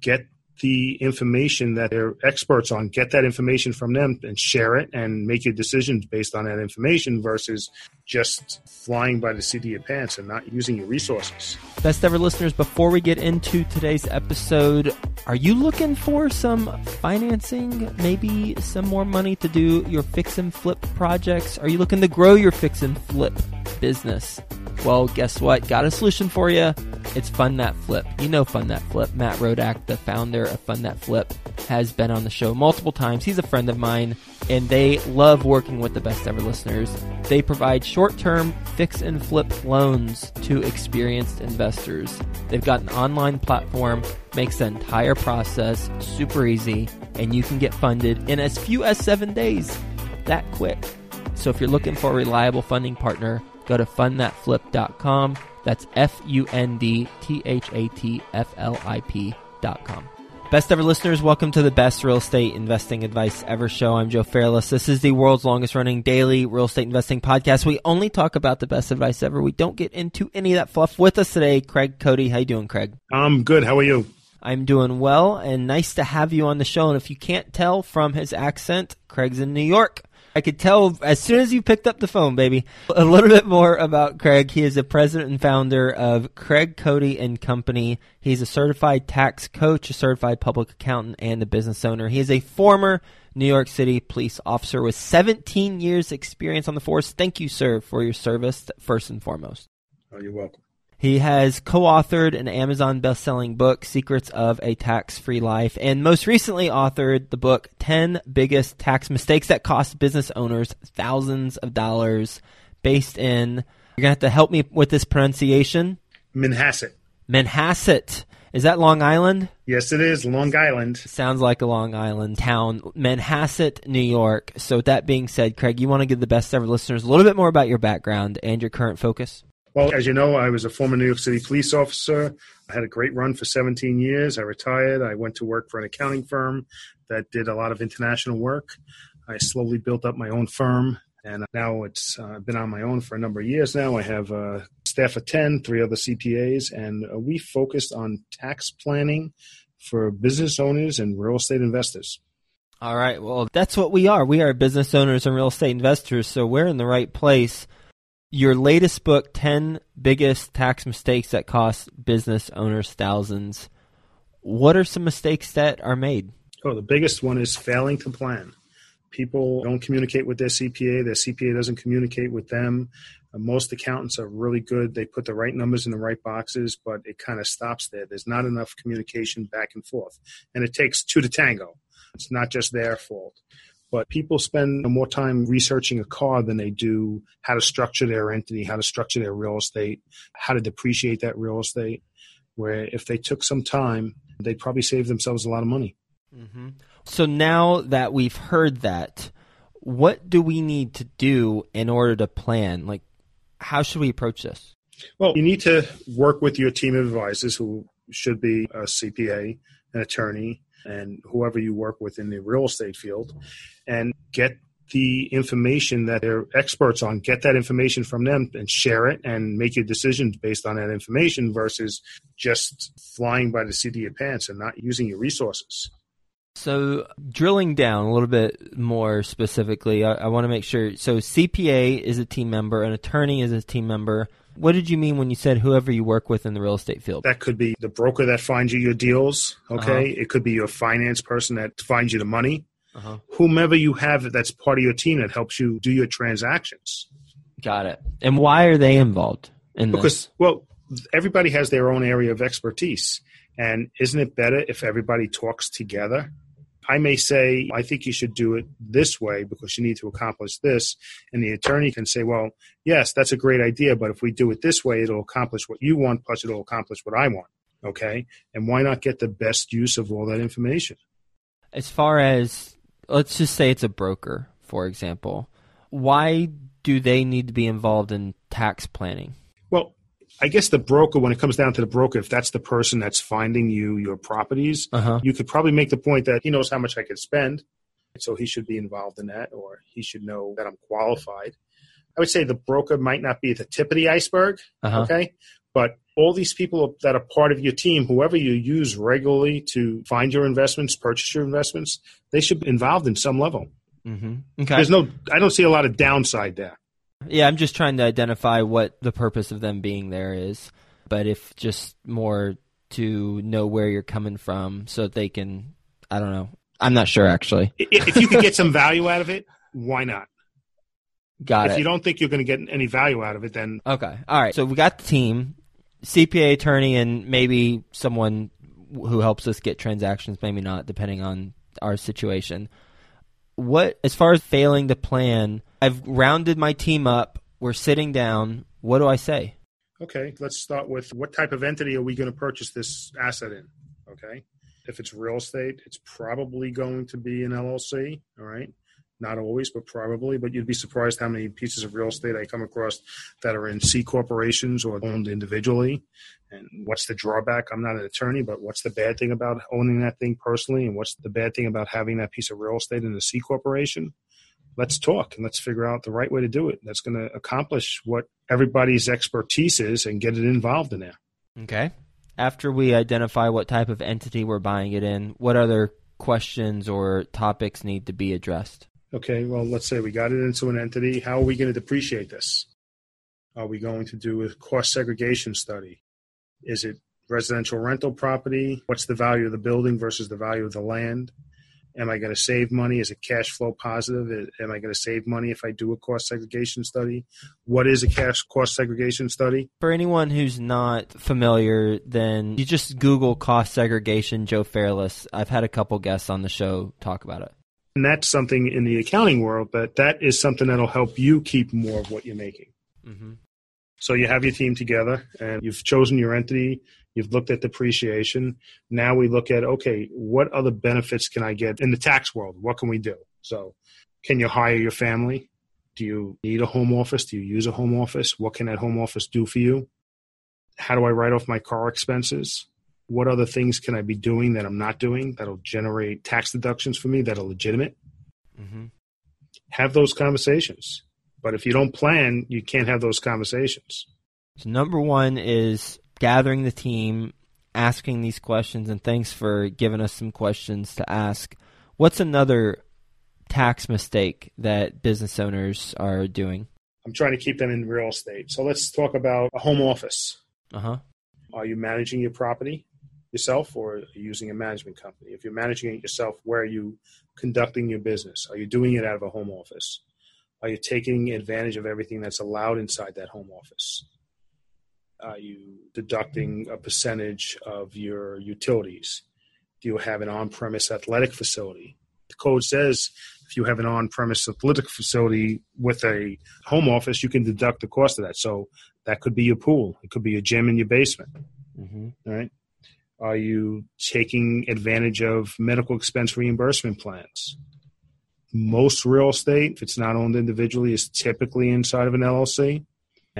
get the information that they're experts on, get that information from them and share it and make your decisions based on that information versus just flying by the seat of your pants and not using your resources. Best ever listeners, before we get into today's episode, are you looking for some financing? Maybe some more money to do your fix and flip projects? Are you looking to grow your fix and flip business? Well, guess what? Got a solution for you. It's Fund That Flip. You know Fund That Flip. Matt Rodak, the founder of Fund That Flip, has been on the show multiple times. He's a friend of mine, and they love working with the best ever listeners. They provide short term fix and flip loans to experienced investors. They've got an online platform, makes the entire process super easy, and you can get funded in as few as seven days. That quick. So if you're looking for a reliable funding partner, go to fundthatflip.com. That's F U N D T H A T F L I P.com. Best ever listeners, welcome to the best real estate investing advice ever show. I'm Joe Fairless. This is the world's longest running daily real estate investing podcast. We only talk about the best advice ever. We don't get into any of that fluff. With us today, Craig Cody. How you doing, Craig? I'm good. How are you? I'm doing well and nice to have you on the show. And if you can't tell from his accent, Craig's in New York. I could tell as soon as you picked up the phone, baby. A little bit more about Craig. He is the president and founder of Craig Cody and Company. He's a certified tax coach, a certified public accountant, and a business owner. He is a former New York City police officer with 17 years experience on the force. Thank you, sir, for your service first and foremost. Oh, you're welcome. He has co authored an Amazon best selling book, Secrets of a Tax Free Life, and most recently authored the book, 10 Biggest Tax Mistakes That Cost Business Owners Thousands of Dollars, based in, you're going to have to help me with this pronunciation Manhasset. Manhasset. Is that Long Island? Yes, it is. Long Island. Sounds like a Long Island town. Manhasset, New York. So, with that being said, Craig, you want to give the best ever listeners a little bit more about your background and your current focus? Well, as you know, I was a former New York City police officer. I had a great run for 17 years. I retired. I went to work for an accounting firm that did a lot of international work. I slowly built up my own firm, and now it's uh, been on my own for a number of years now. I have a staff of 10, three other CPAs, and uh, we focused on tax planning for business owners and real estate investors. All right. Well, that's what we are. We are business owners and real estate investors, so we're in the right place your latest book 10 biggest tax mistakes that cost business owners thousands. What are some mistakes that are made? Oh the biggest one is failing to plan. People don't communicate with their cpa their cpa doesn't communicate with them. Uh, most accountants are really good. They put the right numbers in the right boxes but it kind of stops there. There's not enough communication back and forth and it takes two to tango. It's not just their fault but people spend more time researching a car than they do how to structure their entity, how to structure their real estate, how to depreciate that real estate. Where if they took some time, they'd probably save themselves a lot of money. Mm-hmm. So now that we've heard that, what do we need to do in order to plan? Like, how should we approach this? Well, you need to work with your team of advisors who should be a CPA, an attorney, and whoever you work with in the real estate field and get the information that they're experts on, get that information from them and share it and make your decisions based on that information versus just flying by the seat of your pants and not using your resources. So, drilling down a little bit more specifically, I, I want to make sure. So, CPA is a team member, an attorney is a team member, what did you mean when you said whoever you work with in the real estate field? That could be the broker that finds you your deals. Okay, uh-huh. it could be your finance person that finds you the money. Uh-huh. Whomever you have that's part of your team that helps you do your transactions. Got it. And why are they involved in because, this? well, everybody has their own area of expertise. And isn't it better if everybody talks together? I may say, I think you should do it this way because you need to accomplish this. And the attorney can say, well, yes, that's a great idea, but if we do it this way, it'll accomplish what you want, plus it'll accomplish what I want. Okay. And why not get the best use of all that information? As far as, let's just say it's a broker, for example, why do they need to be involved in tax planning? I guess the broker, when it comes down to the broker, if that's the person that's finding you your properties, uh-huh. you could probably make the point that he knows how much I could spend, so he should be involved in that, or he should know that I'm qualified. I would say the broker might not be the tip of the iceberg, uh-huh. okay, but all these people that are part of your team, whoever you use regularly to find your investments, purchase your investments, they should be involved in some level. Mm-hmm. Okay. There's no, I don't see a lot of downside there. Yeah, I'm just trying to identify what the purpose of them being there is. But if just more to know where you're coming from so that they can, I don't know. I'm not sure actually. If you could get some value out of it, why not? Got if it. If you don't think you're going to get any value out of it, then Okay. All right. So we got the team, CPA attorney, and maybe someone who helps us get transactions, maybe not, depending on our situation. What, as far as failing to plan, I've rounded my team up. We're sitting down. What do I say? Okay, let's start with what type of entity are we going to purchase this asset in? Okay, if it's real estate, it's probably going to be an LLC. All right, not always, but probably. But you'd be surprised how many pieces of real estate I come across that are in C corporations or owned individually. And what's the drawback? I'm not an attorney, but what's the bad thing about owning that thing personally? And what's the bad thing about having that piece of real estate in a C corporation? Let's talk and let's figure out the right way to do it that's going to accomplish what everybody's expertise is and get it involved in there. Okay. After we identify what type of entity we're buying it in, what other questions or topics need to be addressed? Okay, well, let's say we got it into an entity. How are we going to depreciate this? Are we going to do a cost segregation study? Is it residential rental property? What's the value of the building versus the value of the land? Am I going to save money? Is it cash flow positive? Am I going to save money if I do a cost segregation study? What is a cash cost segregation study? For anyone who's not familiar, then you just Google cost segregation Joe Fairless. I've had a couple guests on the show talk about it. And that's something in the accounting world, but that is something that'll help you keep more of what you're making. Mm-hmm. So you have your team together and you've chosen your entity You've looked at depreciation. Now we look at, okay, what other benefits can I get in the tax world? What can we do? So, can you hire your family? Do you need a home office? Do you use a home office? What can that home office do for you? How do I write off my car expenses? What other things can I be doing that I'm not doing that'll generate tax deductions for me that are legitimate? Mm-hmm. Have those conversations. But if you don't plan, you can't have those conversations. So, number one is gathering the team, asking these questions, and thanks for giving us some questions to ask. What's another tax mistake that business owners are doing? I'm trying to keep them in real estate. So let's talk about a home office. Uh huh. Are you managing your property yourself or are you using a management company? If you're managing it yourself, where are you conducting your business? Are you doing it out of a home office? Are you taking advantage of everything that's allowed inside that home office? Are you deducting a percentage of your utilities? Do you have an on premise athletic facility? The code says if you have an on premise athletic facility with a home office, you can deduct the cost of that. So that could be your pool, it could be a gym in your basement. Mm-hmm. Right? Are you taking advantage of medical expense reimbursement plans? Most real estate, if it's not owned individually, is typically inside of an LLC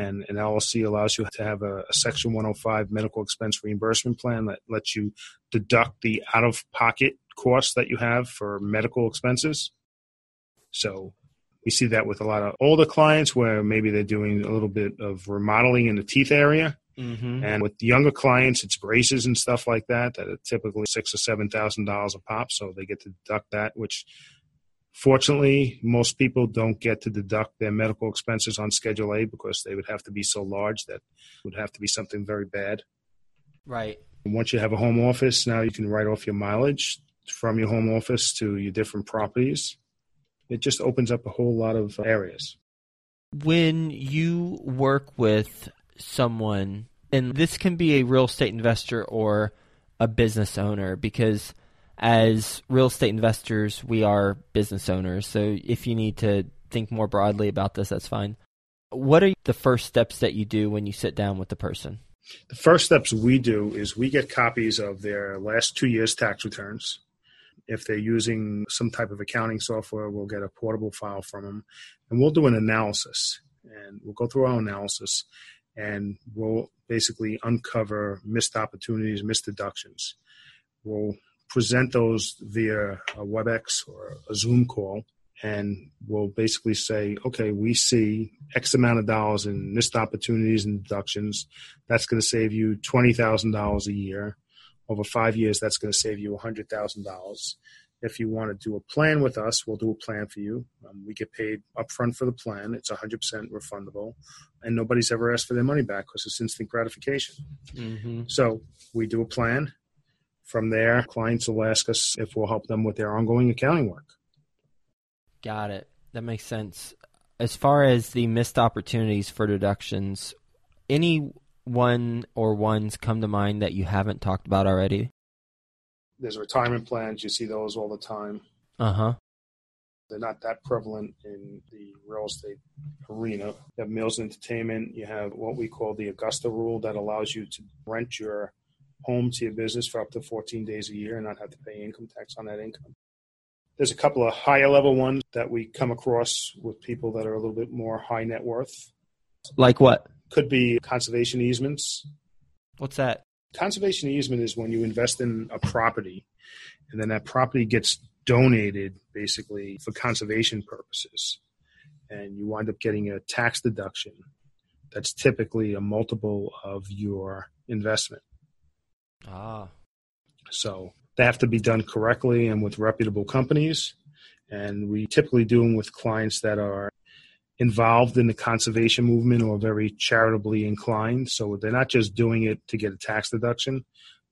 and an LLC allows you to have a, a, Section 105 medical expense reimbursement plan that lets you deduct the out of pocket costs that you have for medical expenses. So we see that with a lot of older clients where maybe they're doing a little bit of remodeling in the teeth area. Mm-hmm. And with younger clients, it's braces and stuff like that that are typically six or seven thousand dollars a pop. So they get to deduct that, which Fortunately, most people don't get to deduct their medical expenses on Schedule A because they would have to be so large that would have to be something very bad. Right. And once you have a home office, now you can write off your mileage from your home office to your different properties. It just opens up a whole lot of areas. When you work with someone, and this can be a real estate investor or a business owner, because as real estate investors, we are business owners. So if you need to think more broadly about this, that's fine. What are the first steps that you do when you sit down with the person? The first steps we do is we get copies of their last two years' tax returns. If they're using some type of accounting software, we'll get a portable file from them and we'll do an analysis. And we'll go through our analysis and we'll basically uncover missed opportunities, missed deductions. We'll present those via a WebEx or a Zoom call, and we'll basically say, okay, we see X amount of dollars in missed opportunities and deductions. That's going to save you $20,000 a year. Over five years, that's going to save you $100,000. If you want to do a plan with us, we'll do a plan for you. Um, we get paid upfront for the plan. It's 100% refundable, and nobody's ever asked for their money back because it's instant gratification. Mm-hmm. So we do a plan. From there, clients will ask us if we'll help them with their ongoing accounting work. Got it. That makes sense. As far as the missed opportunities for deductions, any one or ones come to mind that you haven't talked about already? There's retirement plans. You see those all the time. Uh huh. They're not that prevalent in the real estate arena. You have meals and entertainment. You have what we call the Augusta rule that allows you to rent your home to your business for up to 14 days a year and not have to pay income tax on that income. There's a couple of higher level ones that we come across with people that are a little bit more high net worth. Like what? Could be conservation easements. What's that? Conservation easement is when you invest in a property and then that property gets donated basically for conservation purposes. And you wind up getting a tax deduction that's typically a multiple of your investment. Ah. So they have to be done correctly and with reputable companies. And we typically do them with clients that are involved in the conservation movement or very charitably inclined. So they're not just doing it to get a tax deduction,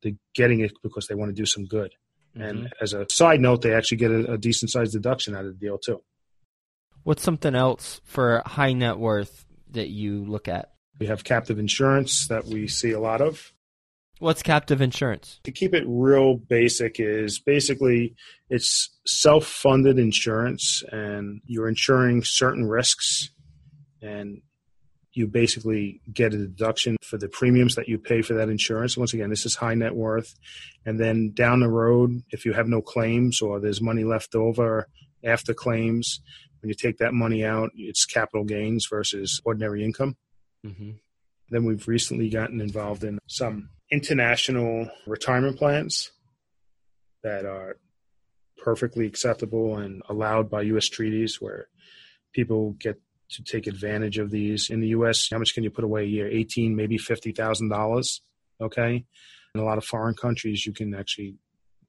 they're getting it because they want to do some good. Mm-hmm. And as a side note, they actually get a, a decent sized deduction out of the deal too. What's something else for high net worth that you look at? We have captive insurance that we see a lot of. What's captive insurance? To keep it real basic is basically it's self-funded insurance and you're insuring certain risks and you basically get a deduction for the premiums that you pay for that insurance. Once again, this is high net worth. And then down the road, if you have no claims or there's money left over after claims, when you take that money out, it's capital gains versus ordinary income. Mm-hmm. Then we've recently gotten involved in some international retirement plans that are perfectly acceptable and allowed by U.S. treaties where people get to take advantage of these. In the U.S., how much can you put away a year? 18, maybe $50,000. Okay. In a lot of foreign countries, you can actually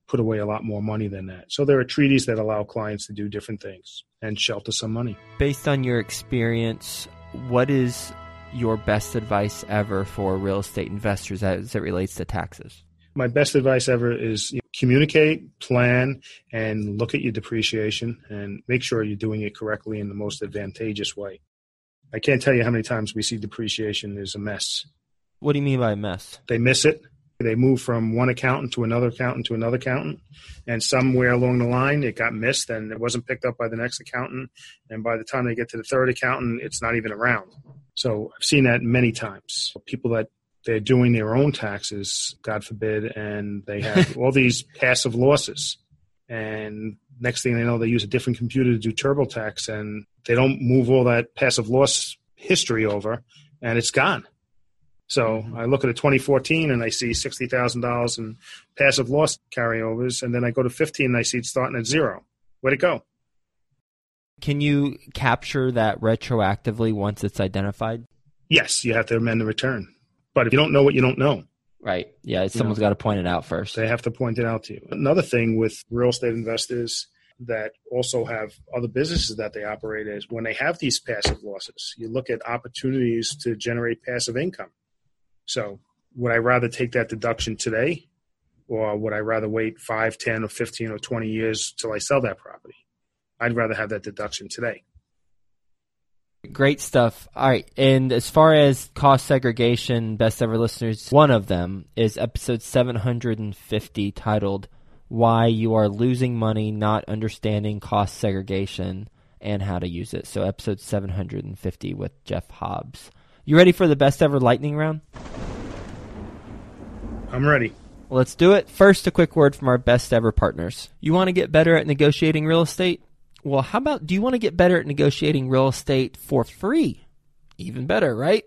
put away a lot more money than that. So there are treaties that allow clients to do different things and shelter some money. Based on your experience, what is your best advice ever for real estate investors as it relates to taxes? My best advice ever is you know, communicate, plan, and look at your depreciation and make sure you're doing it correctly in the most advantageous way. I can't tell you how many times we see depreciation is a mess. What do you mean by a mess? They miss it. They move from one accountant to another accountant to another accountant, and somewhere along the line it got missed and it wasn't picked up by the next accountant. And by the time they get to the third accountant, it's not even around. So I've seen that many times. People that they're doing their own taxes, God forbid, and they have all these passive losses. And next thing they know, they use a different computer to do TurboTax, and they don't move all that passive loss history over, and it's gone. So mm-hmm. I look at a 2014 and I see $60,000 in passive loss carryovers, and then I go to 15 and I see it starting at zero. Where'd it go? Can you capture that retroactively once it's identified? Yes, you have to amend the return. But if you don't know what you don't know, right? Yeah, someone's got to point it out first. They have to point it out to you. Another thing with real estate investors that also have other businesses that they operate is when they have these passive losses, you look at opportunities to generate passive income. So, would I rather take that deduction today or would I rather wait 5, 10, or 15 or 20 years till I sell that property? I'd rather have that deduction today. Great stuff. All right. And as far as cost segregation, best ever listeners, one of them is episode 750 titled Why You Are Losing Money Not Understanding Cost Segregation and How to Use It. So, episode 750 with Jeff Hobbs. You ready for the best ever lightning round? I'm ready. let's do it. First, a quick word from our best ever partners. You want to get better at negotiating real estate? Well, how about do you want to get better at negotiating real estate for free? Even better, right?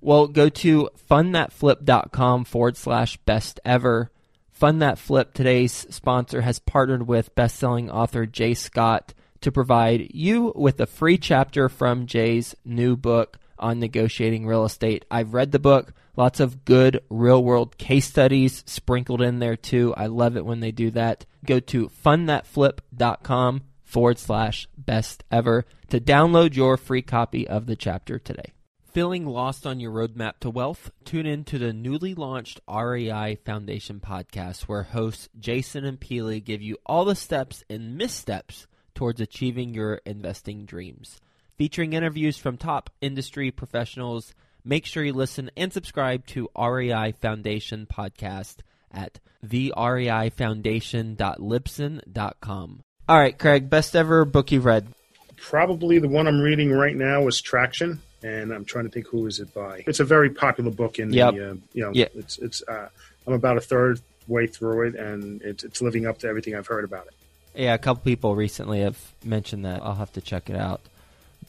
Well, go to fundthatflip.com forward slash best ever. Fund That Flip, today's sponsor, has partnered with best-selling author Jay Scott to provide you with a free chapter from Jay's new book on negotiating real estate. I've read the book, lots of good real world case studies sprinkled in there too. I love it when they do that. Go to fundthatflip.com forward slash best ever to download your free copy of the chapter today. Feeling lost on your roadmap to wealth? Tune in to the newly launched REI Foundation podcast, where hosts Jason and Peely give you all the steps and missteps towards achieving your investing dreams. Featuring interviews from top industry professionals, make sure you listen and subscribe to REI Foundation podcast at thereifoundation.libsyn.com. All right, Craig, best ever book you've read? Probably the one I'm reading right now is Traction and I'm trying to think who is it by. It's a very popular book in yep. the uh, you know yep. it's it's uh, I'm about a third way through it and it's it's living up to everything I've heard about it. Yeah, a couple people recently have mentioned that. I'll have to check it out.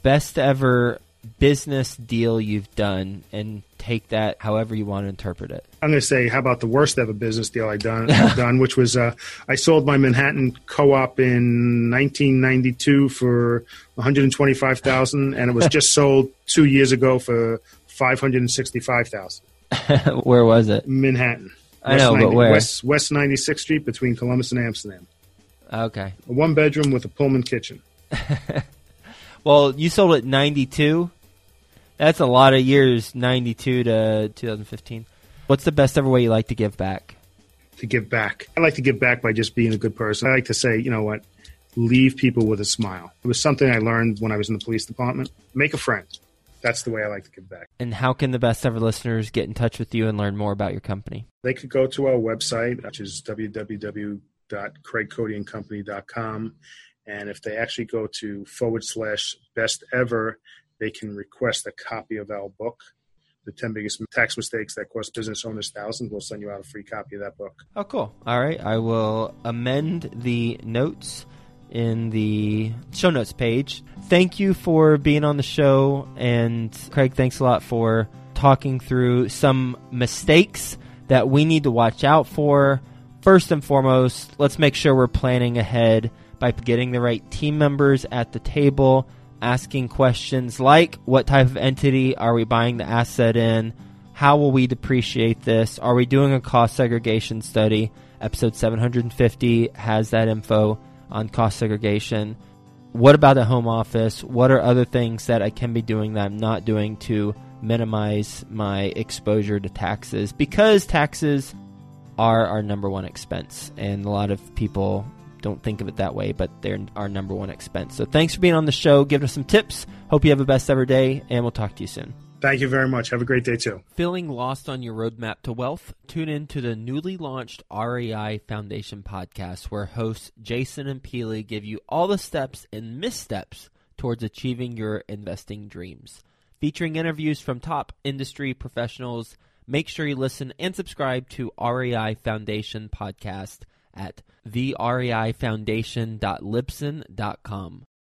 Best ever business deal you've done and take that however you want to interpret it. I'm going to say, how about the worst ever business deal I done, done which was uh, I sold my Manhattan co-op in 1992 for 125,000, and it was just sold two years ago for 565,000. where was it? Manhattan. I know, 90, but where? West, West 96th Street between Columbus and Amsterdam. Okay. A one bedroom with a Pullman kitchen. well, you sold it 92. That's a lot of years, 92 to 2015. What's the best ever way you like to give back? To give back. I like to give back by just being a good person. I like to say, you know what, leave people with a smile. It was something I learned when I was in the police department. Make a friend. That's the way I like to give back. And how can the best ever listeners get in touch with you and learn more about your company? They could go to our website, which is www.craigcodyandcompany.com. And if they actually go to forward slash best ever, they can request a copy of our book, The 10 Biggest Tax Mistakes That Cost Business Owners Thousands. We'll send you out a free copy of that book. Oh, cool. All right. I will amend the notes in the show notes page. Thank you for being on the show. And Craig, thanks a lot for talking through some mistakes that we need to watch out for. First and foremost, let's make sure we're planning ahead by getting the right team members at the table asking questions like what type of entity are we buying the asset in? How will we depreciate this? Are we doing a cost segregation study? Episode 750 has that info on cost segregation. What about the home office? What are other things that I can be doing that I'm not doing to minimize my exposure to taxes? Because taxes are our number one expense, and a lot of people don't think of it that way, but they're our number one expense. So thanks for being on the show, giving us some tips. Hope you have a best ever day, and we'll talk to you soon. Thank you very much. Have a great day too. Feeling lost on your roadmap to wealth? Tune in to the newly launched REI Foundation podcast, where hosts Jason and Peely give you all the steps and missteps towards achieving your investing dreams. Featuring interviews from top industry professionals, make sure you listen and subscribe to REI Foundation podcast at thereifoundation.libsyn.com.